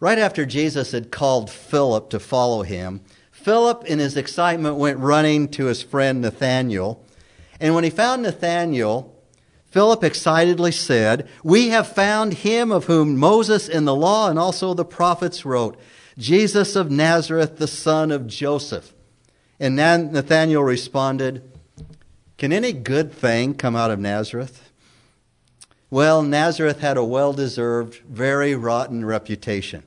right after Jesus had called Philip to follow him, Philip, in his excitement, went running to his friend Nathanael. And when he found Nathanael, Philip excitedly said, We have found him of whom Moses in the law and also the prophets wrote, Jesus of Nazareth, the son of Joseph. And Nathanael responded, Can any good thing come out of Nazareth? Well, Nazareth had a well deserved, very rotten reputation.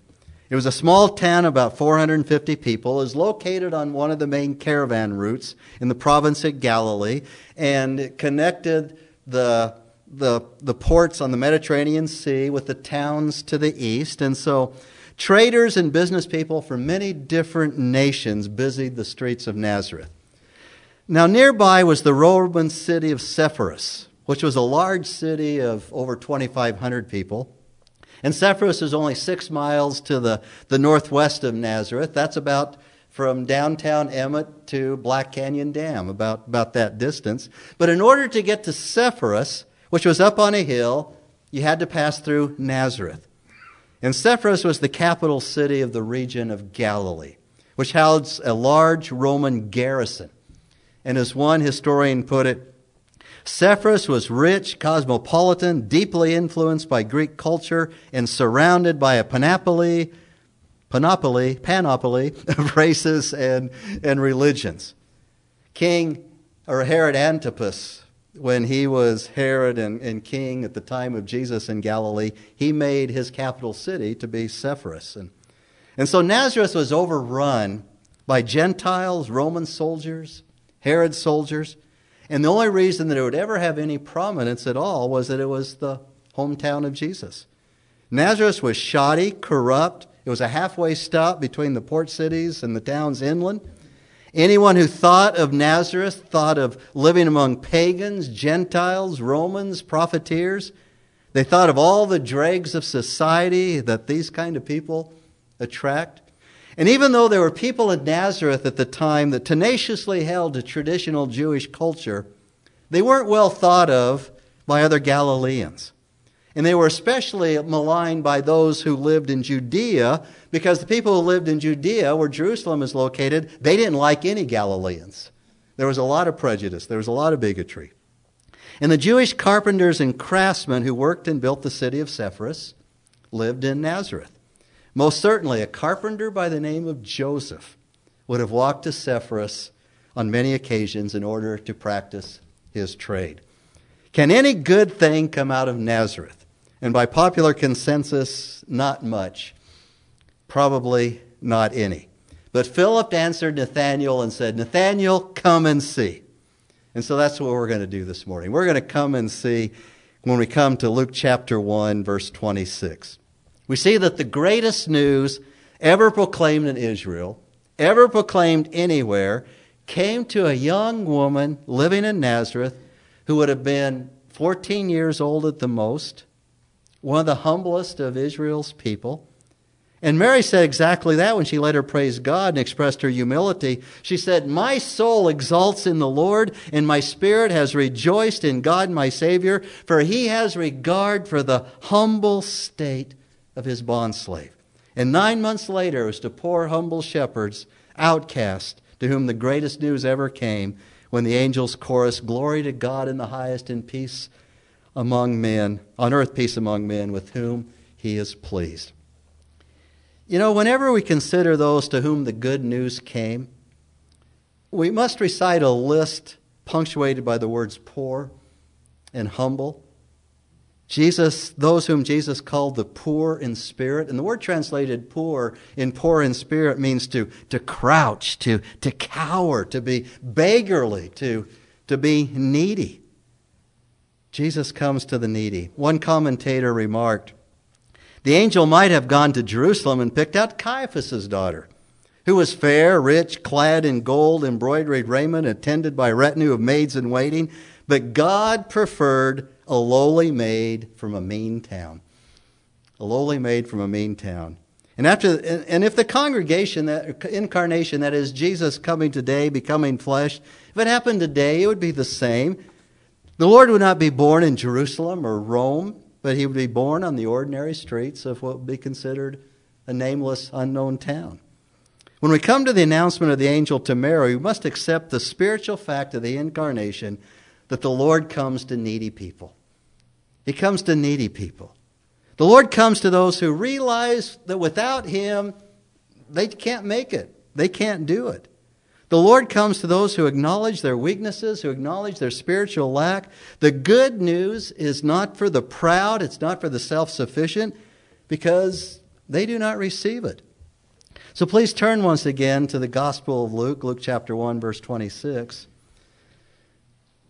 It was a small town, about 450 people. Was located on one of the main caravan routes in the province of Galilee, and it connected the, the, the ports on the Mediterranean Sea with the towns to the east. And so traders and business people from many different nations busied the streets of Nazareth. Now, nearby was the Roman city of Sepphoris, which was a large city of over 2,500 people. And Sepphoris is only six miles to the, the northwest of Nazareth. That's about from downtown Emmett to Black Canyon Dam, about, about that distance. But in order to get to Sepphoris, which was up on a hill, you had to pass through Nazareth. And Sepphoris was the capital city of the region of Galilee, which housed a large Roman garrison. And as one historian put it, Sepphoris was rich, cosmopolitan, deeply influenced by Greek culture, and surrounded by a panoply panoply, panoply of races and, and religions. King or Herod Antipas, when he was Herod and, and king at the time of Jesus in Galilee, he made his capital city to be Sepphoris. And, and so Nazareth was overrun by Gentiles, Roman soldiers, Herod's soldiers. And the only reason that it would ever have any prominence at all was that it was the hometown of Jesus. Nazareth was shoddy, corrupt, it was a halfway stop between the port cities and the towns inland. Anyone who thought of Nazareth thought of living among pagans, Gentiles, Romans, profiteers. They thought of all the dregs of society that these kind of people attract. And even though there were people in Nazareth at the time that tenaciously held to traditional Jewish culture, they weren't well thought of by other Galileans. And they were especially maligned by those who lived in Judea because the people who lived in Judea, where Jerusalem is located, they didn't like any Galileans. There was a lot of prejudice, there was a lot of bigotry. And the Jewish carpenters and craftsmen who worked and built the city of Sepphoris lived in Nazareth. Most certainly, a carpenter by the name of Joseph would have walked to Sepphoris on many occasions in order to practice his trade. Can any good thing come out of Nazareth? And by popular consensus, not much. Probably not any. But Philip answered Nathanael and said, Nathanael, come and see. And so that's what we're going to do this morning. We're going to come and see when we come to Luke chapter 1, verse 26. We see that the greatest news ever proclaimed in Israel, ever proclaimed anywhere, came to a young woman living in Nazareth who would have been 14 years old at the most one of the humblest of Israel's people. And Mary said exactly that when she let her praise God and expressed her humility. She said, My soul exalts in the Lord, and my spirit has rejoiced in God my Savior, for he has regard for the humble state of his bondslave. And nine months later, it was to poor, humble shepherds, outcast, to whom the greatest news ever came, when the angels chorus, Glory to God in the highest, and peace among men, on earth peace among men with whom he is pleased. You know, whenever we consider those to whom the good news came, we must recite a list punctuated by the words poor and humble. Jesus, those whom Jesus called the poor in spirit, and the word translated poor in poor in spirit means to, to crouch, to, to cower, to be beggarly, to, to be needy. Jesus comes to the needy. One commentator remarked, the angel might have gone to Jerusalem and picked out Caiaphas's daughter, who was fair, rich, clad in gold embroidered raiment, attended by a retinue of maids in waiting, but God preferred a lowly maid from a mean town. A lowly maid from a mean town. And after and if the congregation that incarnation that is Jesus coming today becoming flesh, if it happened today, it would be the same. The Lord would not be born in Jerusalem or Rome, but he would be born on the ordinary streets of what would be considered a nameless, unknown town. When we come to the announcement of the angel to Mary, we must accept the spiritual fact of the incarnation that the Lord comes to needy people. He comes to needy people. The Lord comes to those who realize that without Him, they can't make it. They can't do it. The Lord comes to those who acknowledge their weaknesses, who acknowledge their spiritual lack. The good news is not for the proud, it's not for the self sufficient, because they do not receive it. So please turn once again to the Gospel of Luke, Luke chapter 1, verse 26.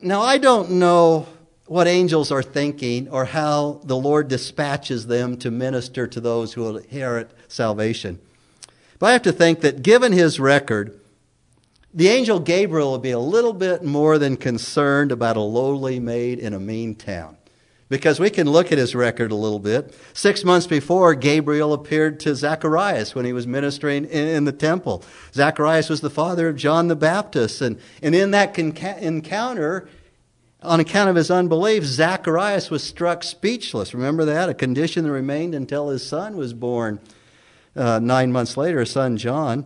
Now, I don't know what angels are thinking or how the Lord dispatches them to minister to those who will inherit salvation. But I have to think that given his record, the angel Gabriel will be a little bit more than concerned about a lowly maid in a mean town. Because we can look at his record a little bit. Six months before, Gabriel appeared to Zacharias when he was ministering in, in the temple. Zacharias was the father of John the Baptist. And, and in that encounter, on account of his unbelief, Zacharias was struck speechless. Remember that? A condition that remained until his son was born uh, nine months later, his son John.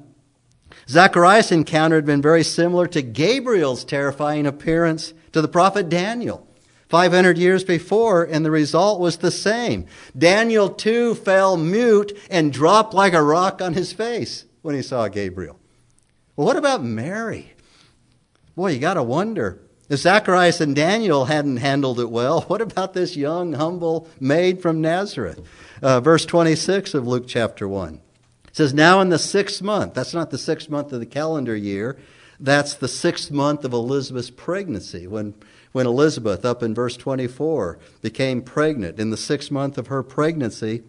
Zacharias' encounter had been very similar to Gabriel's terrifying appearance to the prophet Daniel 500 years before, and the result was the same. Daniel too fell mute and dropped like a rock on his face when he saw Gabriel. Well, what about Mary? Boy, you got to wonder. If Zacharias and Daniel hadn't handled it well, what about this young, humble maid from Nazareth? Uh, verse 26 of Luke chapter 1. It says, Now in the sixth month, that's not the sixth month of the calendar year, that's the sixth month of Elizabeth's pregnancy, when, when Elizabeth, up in verse 24, became pregnant. In the sixth month of her pregnancy,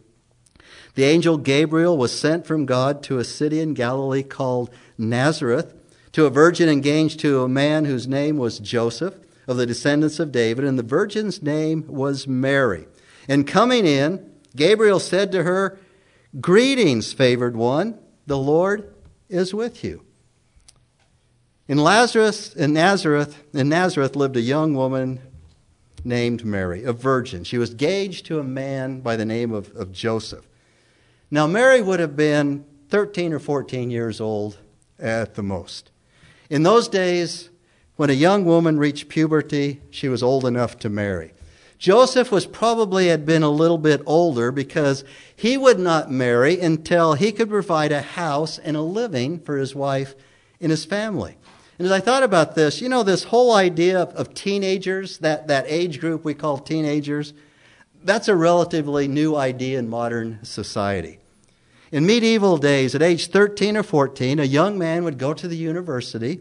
the angel Gabriel was sent from God to a city in Galilee called Nazareth to a virgin engaged to a man whose name was Joseph of the descendants of David, and the virgin's name was Mary. And coming in, Gabriel said to her, Greetings, favored one, the Lord is with you. In Lazarus in Nazareth, in Nazareth lived a young woman named Mary, a virgin. She was engaged to a man by the name of, of Joseph. Now, Mary would have been 13 or 14 years old at the most. In those days, when a young woman reached puberty, she was old enough to marry. Joseph was probably had been a little bit older because he would not marry until he could provide a house and a living for his wife and his family. And as I thought about this, you know, this whole idea of, of teenagers, that, that age group we call teenagers, that's a relatively new idea in modern society. In medieval days, at age 13 or 14, a young man would go to the university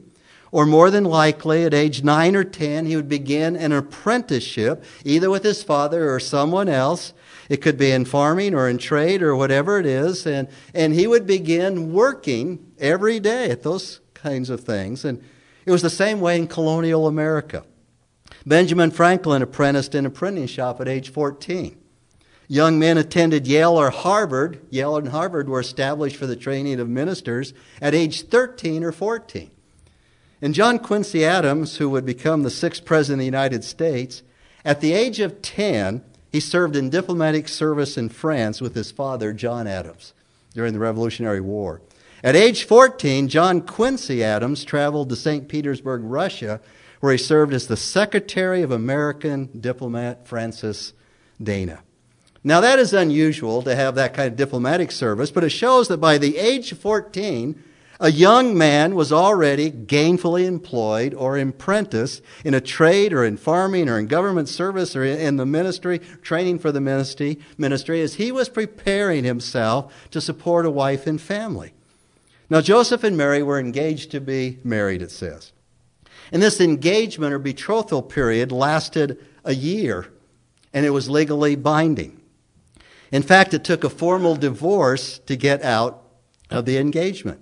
or more than likely, at age 9 or 10, he would begin an apprenticeship, either with his father or someone else. It could be in farming or in trade or whatever it is. And, and he would begin working every day at those kinds of things. And it was the same way in colonial America. Benjamin Franklin apprenticed in a printing shop at age 14. Young men attended Yale or Harvard. Yale and Harvard were established for the training of ministers at age 13 or 14. And John Quincy Adams, who would become the sixth president of the United States, at the age of 10, he served in diplomatic service in France with his father, John Adams, during the Revolutionary War. At age 14, John Quincy Adams traveled to St. Petersburg, Russia, where he served as the secretary of American diplomat Francis Dana. Now, that is unusual to have that kind of diplomatic service, but it shows that by the age of 14, a young man was already gainfully employed or apprenticed in a trade or in farming or in government service or in the ministry, training for the ministry, ministry as he was preparing himself to support a wife and family. Now, Joseph and Mary were engaged to be married, it says. And this engagement or betrothal period lasted a year, and it was legally binding. In fact, it took a formal divorce to get out of the engagement.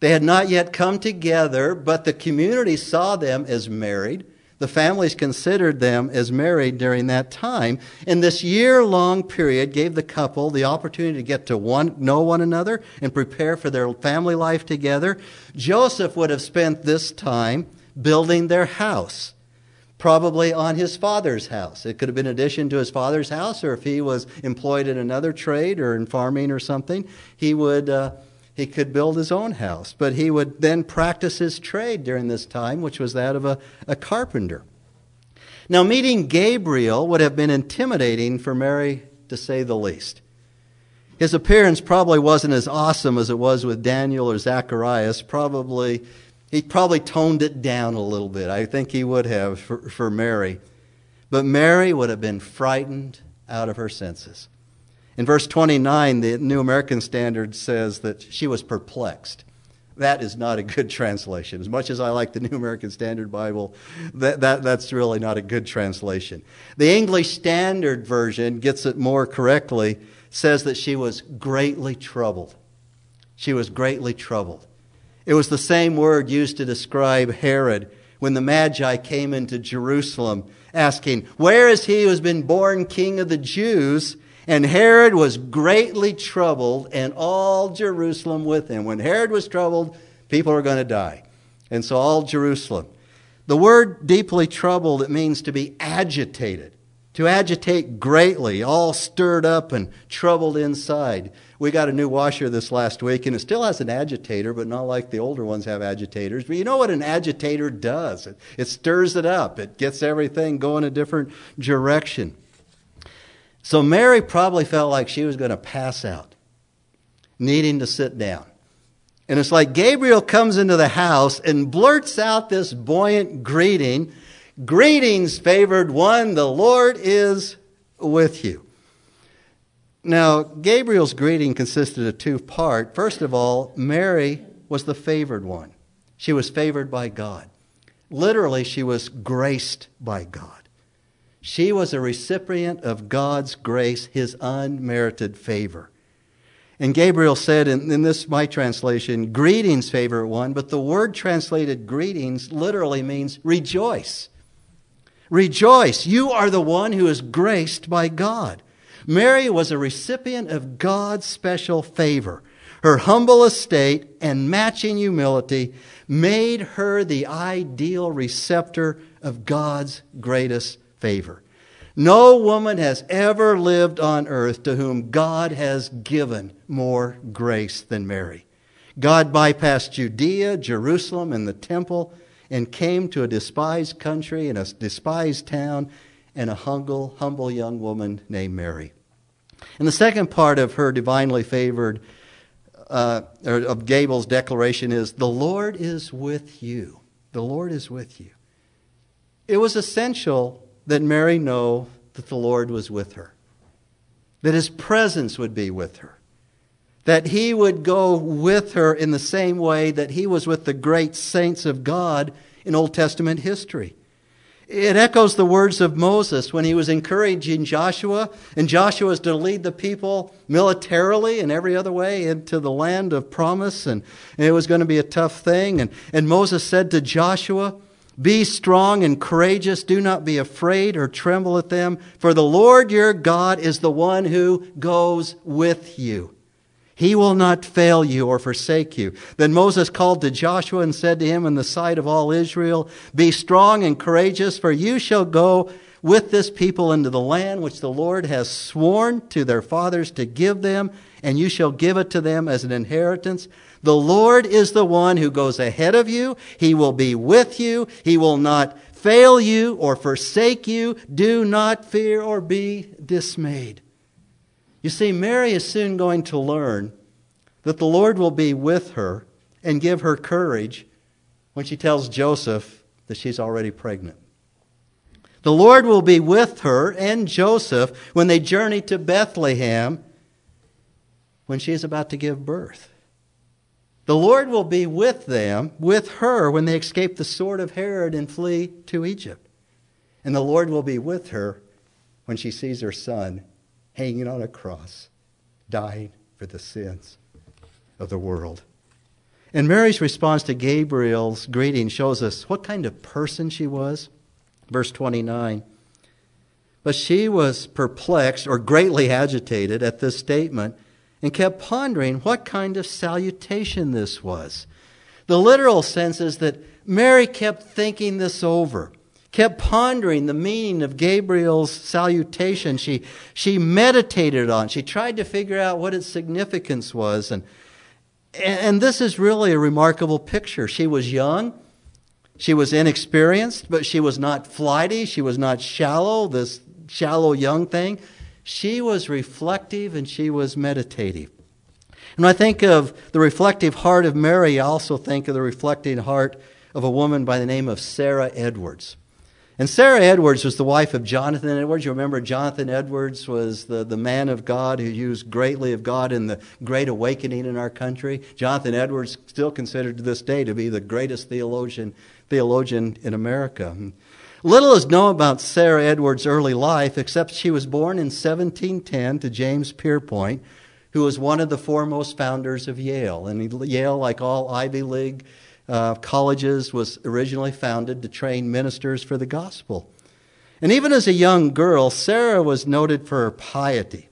They had not yet come together, but the community saw them as married. The families considered them as married during that time. And this year long period gave the couple the opportunity to get to one, know one another and prepare for their family life together. Joseph would have spent this time building their house, probably on his father's house. It could have been addition to his father's house, or if he was employed in another trade or in farming or something, he would. Uh, he could build his own house, but he would then practice his trade during this time, which was that of a, a carpenter. Now, meeting Gabriel would have been intimidating for Mary, to say the least. His appearance probably wasn't as awesome as it was with Daniel or Zacharias. Probably he probably toned it down a little bit. I think he would have for, for Mary. But Mary would have been frightened out of her senses. In verse 29, the New American Standard says that she was perplexed. That is not a good translation. As much as I like the New American Standard Bible, that, that, that's really not a good translation. The English Standard Version gets it more correctly, says that she was greatly troubled. She was greatly troubled. It was the same word used to describe Herod when the Magi came into Jerusalem asking, Where is he who has been born king of the Jews? And Herod was greatly troubled, and all Jerusalem with him. When Herod was troubled, people are going to die. And so all Jerusalem. The word deeply troubled, it means to be agitated, to agitate greatly, all stirred up and troubled inside. We got a new washer this last week, and it still has an agitator, but not like the older ones have agitators. But you know what an agitator does? It, it stirs it up, it gets everything going a different direction. So Mary probably felt like she was going to pass out, needing to sit down. And it's like Gabriel comes into the house and blurts out this buoyant greeting Greetings, favored one, the Lord is with you. Now, Gabriel's greeting consisted of two parts. First of all, Mary was the favored one. She was favored by God. Literally, she was graced by God. She was a recipient of God's grace, his unmerited favor. And Gabriel said, in, in this, my translation, greetings, favorite one, but the word translated greetings literally means rejoice. Rejoice. You are the one who is graced by God. Mary was a recipient of God's special favor. Her humble estate and matching humility made her the ideal receptor of God's greatest favor. No woman has ever lived on earth to whom God has given more grace than Mary. God bypassed Judea, Jerusalem, and the temple and came to a despised country and a despised town and a humble, humble young woman named Mary. And the second part of her divinely favored, uh, or of Gabriel's declaration is, The Lord is with you. The Lord is with you. It was essential that Mary know that the Lord was with her, that his presence would be with her, that he would go with her in the same way that he was with the great saints of God in Old Testament history. It echoes the words of Moses when he was encouraging Joshua, and Joshua was to lead the people militarily and every other way into the land of promise, and, and it was going to be a tough thing. And, and Moses said to Joshua, Be strong and courageous, do not be afraid or tremble at them, for the Lord your God is the one who goes with you. He will not fail you or forsake you. Then Moses called to Joshua and said to him in the sight of all Israel, Be strong and courageous, for you shall go with this people into the land which the Lord has sworn to their fathers to give them, and you shall give it to them as an inheritance. The Lord is the one who goes ahead of you. He will be with you. He will not fail you or forsake you. Do not fear or be dismayed. You see, Mary is soon going to learn that the Lord will be with her and give her courage when she tells Joseph that she's already pregnant. The Lord will be with her and Joseph when they journey to Bethlehem when she is about to give birth. The Lord will be with them, with her, when they escape the sword of Herod and flee to Egypt. And the Lord will be with her when she sees her son hanging on a cross, dying for the sins of the world. And Mary's response to Gabriel's greeting shows us what kind of person she was. Verse 29. But she was perplexed or greatly agitated at this statement and kept pondering what kind of salutation this was. The literal sense is that Mary kept thinking this over kept pondering the meaning of Gabriel's salutation. She, she meditated on, she tried to figure out what its significance was. And, and this is really a remarkable picture. She was young, she was inexperienced, but she was not flighty, she was not shallow, this shallow young thing. She was reflective and she was meditative. And when I think of the reflective heart of Mary, I also think of the reflecting heart of a woman by the name of Sarah Edwards. And Sarah Edwards was the wife of Jonathan Edwards. You remember Jonathan Edwards was the, the man of God who used greatly of God in the great awakening in our country. Jonathan Edwards still considered to this day to be the greatest theologian, theologian in America. Little is known about Sarah Edwards' early life except she was born in 1710 to James Pierpont, who was one of the foremost founders of Yale. And Yale, like all Ivy League uh, colleges, was originally founded to train ministers for the gospel. And even as a young girl, Sarah was noted for her piety.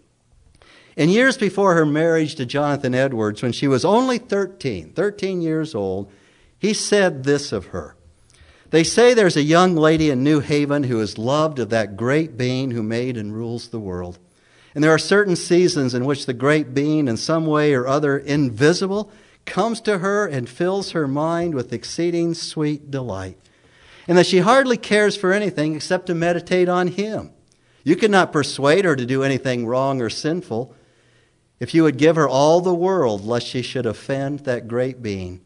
In years before her marriage to Jonathan Edwards, when she was only 13, 13 years old, he said this of her. They say there's a young lady in New Haven who is loved of that great being who made and rules the world. And there are certain seasons in which the great being, in some way or other invisible, comes to her and fills her mind with exceeding sweet delight. And that she hardly cares for anything except to meditate on him. You cannot persuade her to do anything wrong or sinful if you would give her all the world lest she should offend that great being.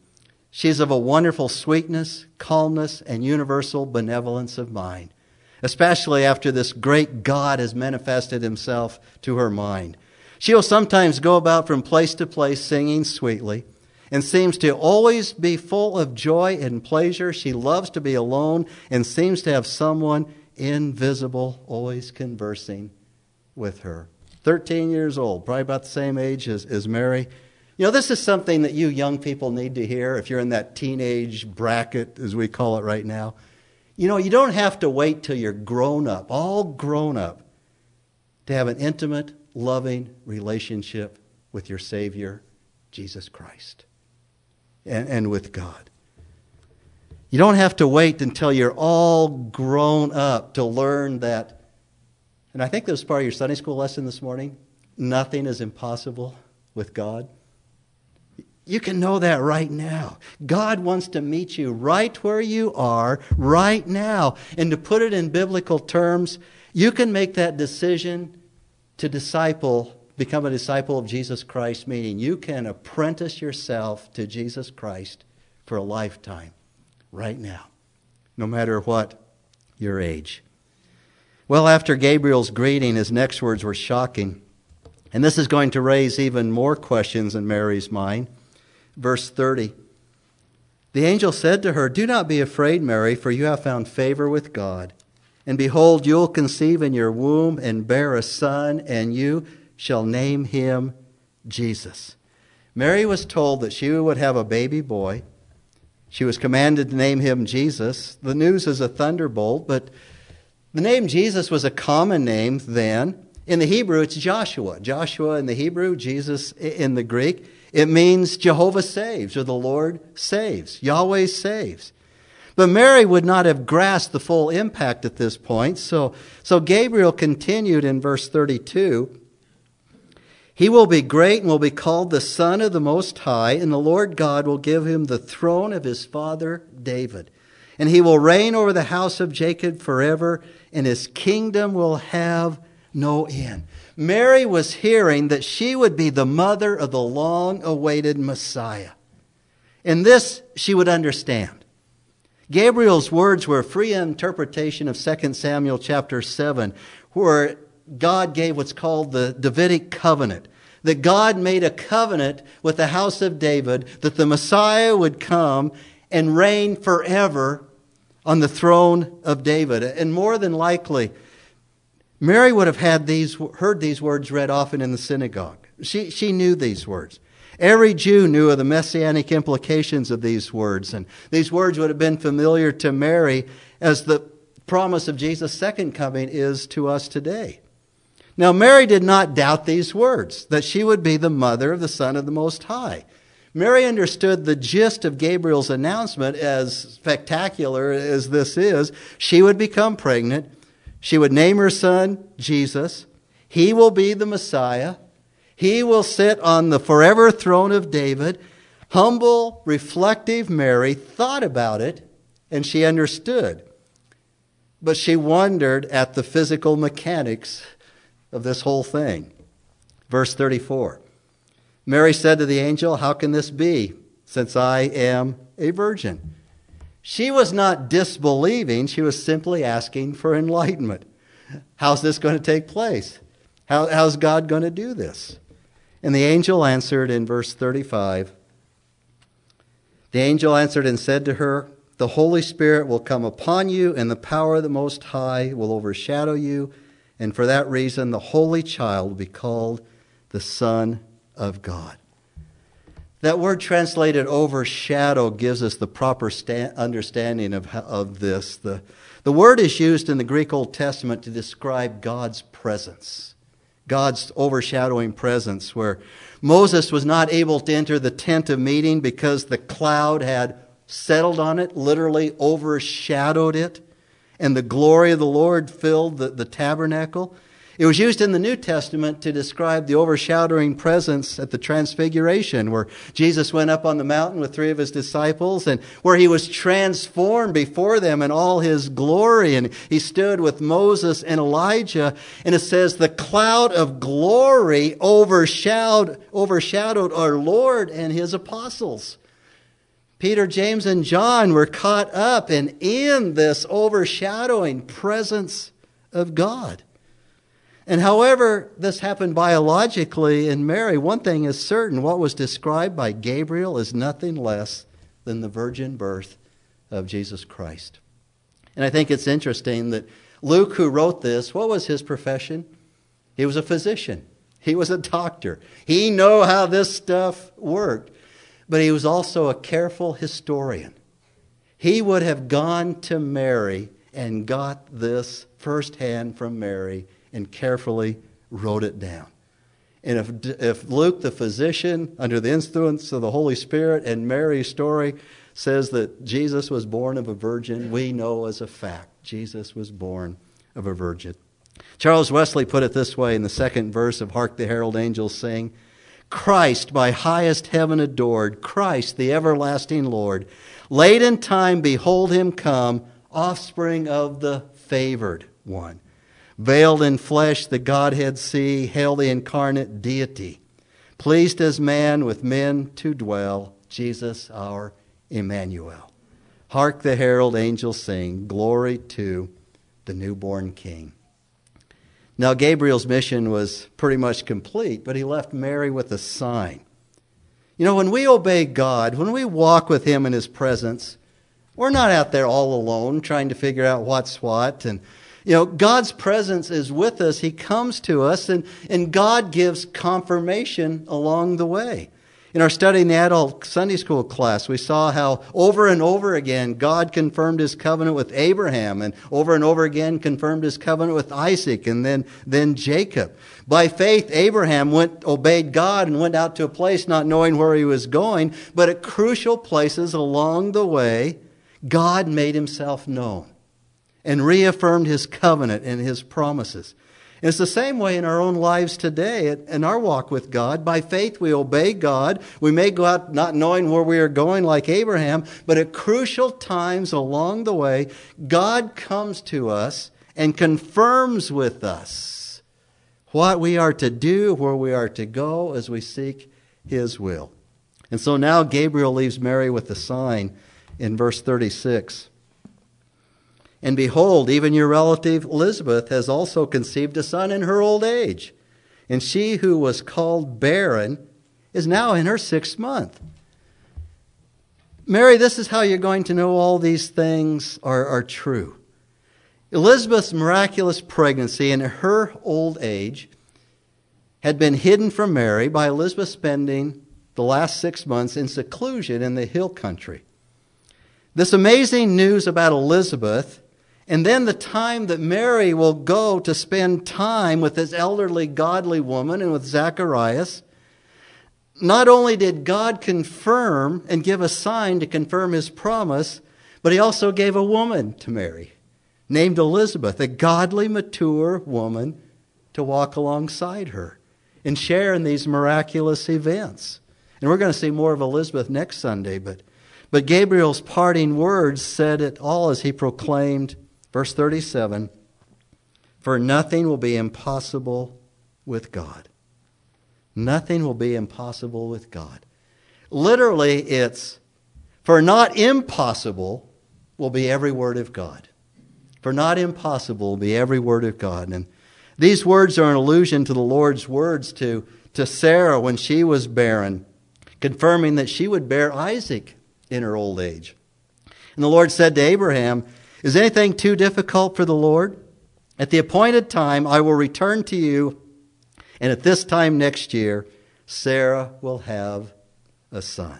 She is of a wonderful sweetness, calmness, and universal benevolence of mind especially after this great God has manifested himself to her mind. She will sometimes go about from place to place singing sweetly and seems to always be full of joy and pleasure. She loves to be alone and seems to have someone invisible always conversing with her. 13 years old, probably about the same age as, as Mary. You know, this is something that you young people need to hear if you're in that teenage bracket, as we call it right now. You know, you don't have to wait till you're grown up, all grown up, to have an intimate, loving relationship with your Savior, Jesus Christ, and, and with God. You don't have to wait until you're all grown up to learn that. And I think that was part of your Sunday school lesson this morning. Nothing is impossible with God. You can know that right now. God wants to meet you right where you are, right now. And to put it in biblical terms, you can make that decision to disciple, become a disciple of Jesus Christ, meaning you can apprentice yourself to Jesus Christ for a lifetime, right now, no matter what your age. Well, after Gabriel's greeting, his next words were shocking. And this is going to raise even more questions in Mary's mind. Verse 30. The angel said to her, Do not be afraid, Mary, for you have found favor with God. And behold, you will conceive in your womb and bear a son, and you shall name him Jesus. Mary was told that she would have a baby boy. She was commanded to name him Jesus. The news is a thunderbolt, but the name Jesus was a common name then. In the Hebrew, it's Joshua. Joshua in the Hebrew, Jesus in the Greek. It means Jehovah saves or the Lord saves. Yahweh saves. But Mary would not have grasped the full impact at this point. So, so Gabriel continued in verse 32. He will be great and will be called the Son of the Most High, and the Lord God will give him the throne of his father David. And he will reign over the house of Jacob forever, and his kingdom will have no end. Mary was hearing that she would be the mother of the long awaited Messiah. And this she would understand. Gabriel's words were a free interpretation of 2 Samuel chapter 7, where God gave what's called the Davidic covenant. That God made a covenant with the house of David that the Messiah would come and reign forever on the throne of David. And more than likely, Mary would have had these, heard these words read often in the synagogue. She, she knew these words. Every Jew knew of the messianic implications of these words, and these words would have been familiar to Mary as the promise of Jesus' second coming is to us today. Now, Mary did not doubt these words, that she would be the mother of the Son of the Most High. Mary understood the gist of Gabriel's announcement, as spectacular as this is. She would become pregnant. She would name her son Jesus. He will be the Messiah. He will sit on the forever throne of David. Humble, reflective Mary thought about it and she understood. But she wondered at the physical mechanics of this whole thing. Verse 34 Mary said to the angel, How can this be, since I am a virgin? She was not disbelieving, she was simply asking for enlightenment. How's this going to take place? How, how's God going to do this? And the angel answered in verse 35 The angel answered and said to her, The Holy Spirit will come upon you, and the power of the Most High will overshadow you. And for that reason, the Holy Child will be called the Son of God. That word translated overshadow gives us the proper sta- understanding of, of this. The, the word is used in the Greek Old Testament to describe God's presence. God's overshadowing presence, where Moses was not able to enter the tent of meeting because the cloud had settled on it, literally overshadowed it, and the glory of the Lord filled the, the tabernacle. It was used in the New Testament to describe the overshadowing presence at the Transfiguration, where Jesus went up on the mountain with three of his disciples and where he was transformed before them in all his glory. And he stood with Moses and Elijah. And it says, the cloud of glory overshadowed, overshadowed our Lord and his apostles. Peter, James, and John were caught up and in this overshadowing presence of God. And however this happened biologically in Mary, one thing is certain what was described by Gabriel is nothing less than the virgin birth of Jesus Christ. And I think it's interesting that Luke, who wrote this, what was his profession? He was a physician. He was a doctor. He knew how this stuff worked. But he was also a careful historian. He would have gone to Mary and got this firsthand from Mary and carefully wrote it down. And if, if Luke, the physician, under the influence of the Holy Spirit, and Mary's story says that Jesus was born of a virgin, we know as a fact Jesus was born of a virgin. Charles Wesley put it this way in the second verse of Hark the Herald Angels Sing Christ, by highest heaven adored, Christ, the everlasting Lord. Late in time, behold him come, offspring of the favored one. Veiled in flesh, the Godhead see, hail the incarnate deity. Pleased as man with men to dwell, Jesus our Emmanuel. Hark the herald angels sing, glory to the newborn King. Now, Gabriel's mission was pretty much complete, but he left Mary with a sign. You know, when we obey God, when we walk with Him in His presence, we're not out there all alone trying to figure out what's what and you know, God's presence is with us. He comes to us, and, and God gives confirmation along the way. In our study in the adult Sunday school class, we saw how over and over again God confirmed his covenant with Abraham and over and over again confirmed his covenant with Isaac and then, then Jacob. By faith, Abraham went, obeyed God and went out to a place not knowing where he was going, but at crucial places along the way, God made himself known and reaffirmed his covenant and his promises. And it's the same way in our own lives today, in our walk with God. By faith, we obey God. We may go out not knowing where we are going like Abraham, but at crucial times along the way, God comes to us and confirms with us what we are to do, where we are to go as we seek his will. And so now Gabriel leaves Mary with a sign in verse 36. And behold, even your relative Elizabeth has also conceived a son in her old age. And she who was called barren is now in her sixth month. Mary, this is how you're going to know all these things are, are true. Elizabeth's miraculous pregnancy in her old age had been hidden from Mary by Elizabeth spending the last six months in seclusion in the hill country. This amazing news about Elizabeth and then the time that Mary will go to spend time with this elderly, godly woman and with Zacharias. not only did God confirm and give a sign to confirm his promise, but he also gave a woman to Mary named Elizabeth, a godly, mature woman to walk alongside her and share in these miraculous events. And we're going to see more of Elizabeth next Sunday, but, but Gabriel's parting words said it all as he proclaimed, verse 37 For nothing will be impossible with God. Nothing will be impossible with God. Literally, it's for not impossible will be every word of God. For not impossible will be every word of God. And these words are an allusion to the Lord's words to, to Sarah when she was barren, confirming that she would bear Isaac in her old age. And the Lord said to Abraham, Is anything too difficult for the Lord? At the appointed time, I will return to you and at this time next year, Sarah will have a son.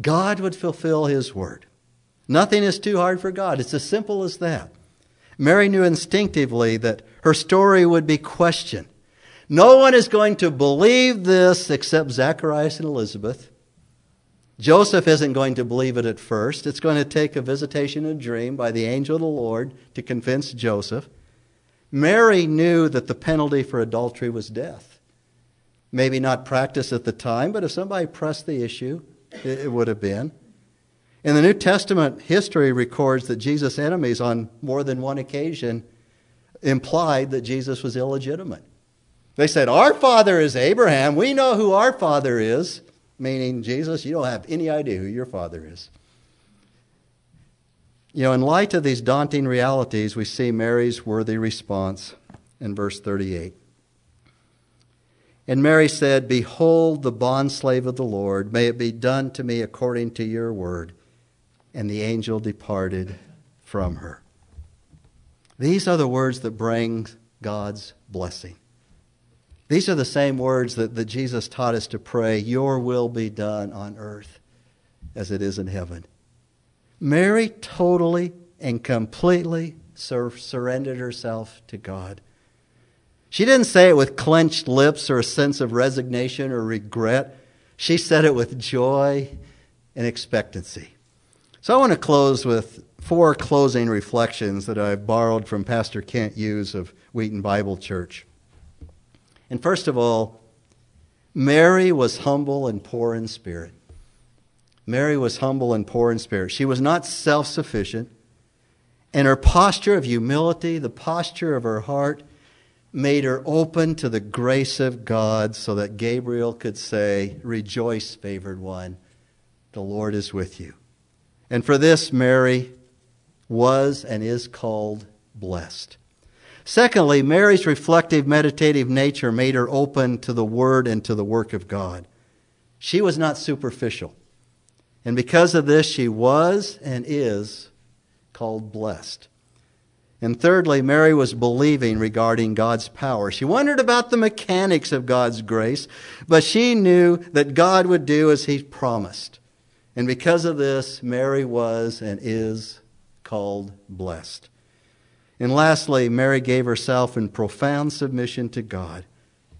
God would fulfill his word. Nothing is too hard for God. It's as simple as that. Mary knew instinctively that her story would be questioned. No one is going to believe this except Zacharias and Elizabeth. Joseph isn't going to believe it at first. It's going to take a visitation a dream by the angel of the Lord to convince Joseph. Mary knew that the penalty for adultery was death. Maybe not practiced at the time, but if somebody pressed the issue, it would have been. In the New Testament, history records that Jesus' enemies, on more than one occasion, implied that Jesus was illegitimate. They said, Our father is Abraham. We know who our father is, meaning, Jesus, you don't have any idea who your father is. You know, in light of these daunting realities, we see Mary's worthy response in verse 38. And Mary said, Behold the bondslave of the Lord, may it be done to me according to your word. And the angel departed from her. These are the words that bring God's blessing. These are the same words that, that Jesus taught us to pray, Your will be done on earth as it is in heaven. Mary totally and completely sur- surrendered herself to God. She didn't say it with clenched lips or a sense of resignation or regret. She said it with joy and expectancy. So I want to close with four closing reflections that I borrowed from Pastor Kent Hughes of Wheaton Bible Church. And first of all, Mary was humble and poor in spirit. Mary was humble and poor in spirit. She was not self sufficient. And her posture of humility, the posture of her heart, made her open to the grace of God so that Gabriel could say, Rejoice, favored one, the Lord is with you. And for this, Mary was and is called blessed. Secondly, Mary's reflective, meditative nature made her open to the Word and to the work of God. She was not superficial. And because of this, she was and is called blessed. And thirdly, Mary was believing regarding God's power. She wondered about the mechanics of God's grace, but she knew that God would do as He promised. And because of this, Mary was and is called blessed. And lastly, Mary gave herself in profound submission to God.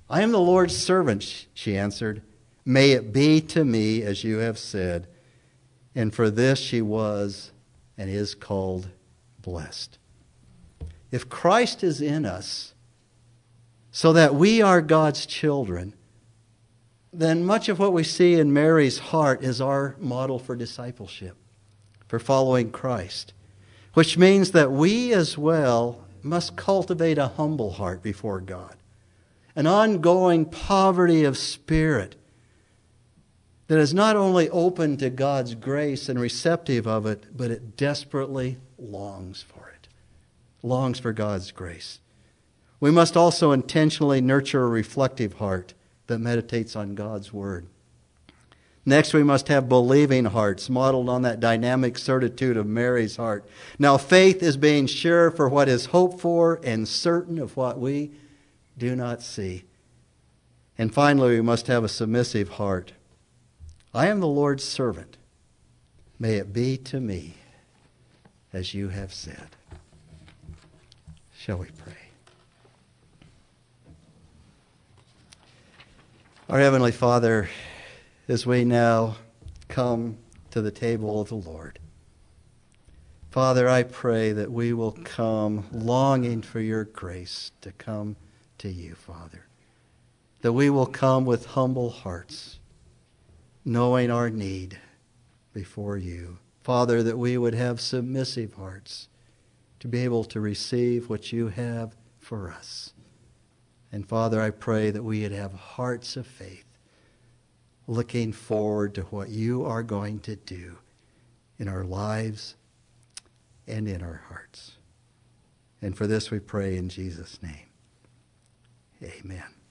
I am the Lord's servant, she answered. May it be to me as you have said. And for this she was and is called blessed. If Christ is in us, so that we are God's children, then much of what we see in Mary's heart is our model for discipleship, for following Christ, which means that we as well must cultivate a humble heart before God, an ongoing poverty of spirit that is not only open to God's grace and receptive of it, but it desperately longs for it, longs for God's grace. We must also intentionally nurture a reflective heart that meditates on God's Word. Next, we must have believing hearts modeled on that dynamic certitude of Mary's heart. Now, faith is being sure for what is hoped for and certain of what we do not see. And finally, we must have a submissive heart I am the Lord's servant. May it be to me as you have said. Shall we pray? Our Heavenly Father, as we now come to the table of the Lord, Father, I pray that we will come longing for your grace to come to you, Father. That we will come with humble hearts, knowing our need before you. Father, that we would have submissive hearts to be able to receive what you have for us. And Father, I pray that we would have hearts of faith, looking forward to what you are going to do in our lives and in our hearts. And for this we pray in Jesus' name. Amen.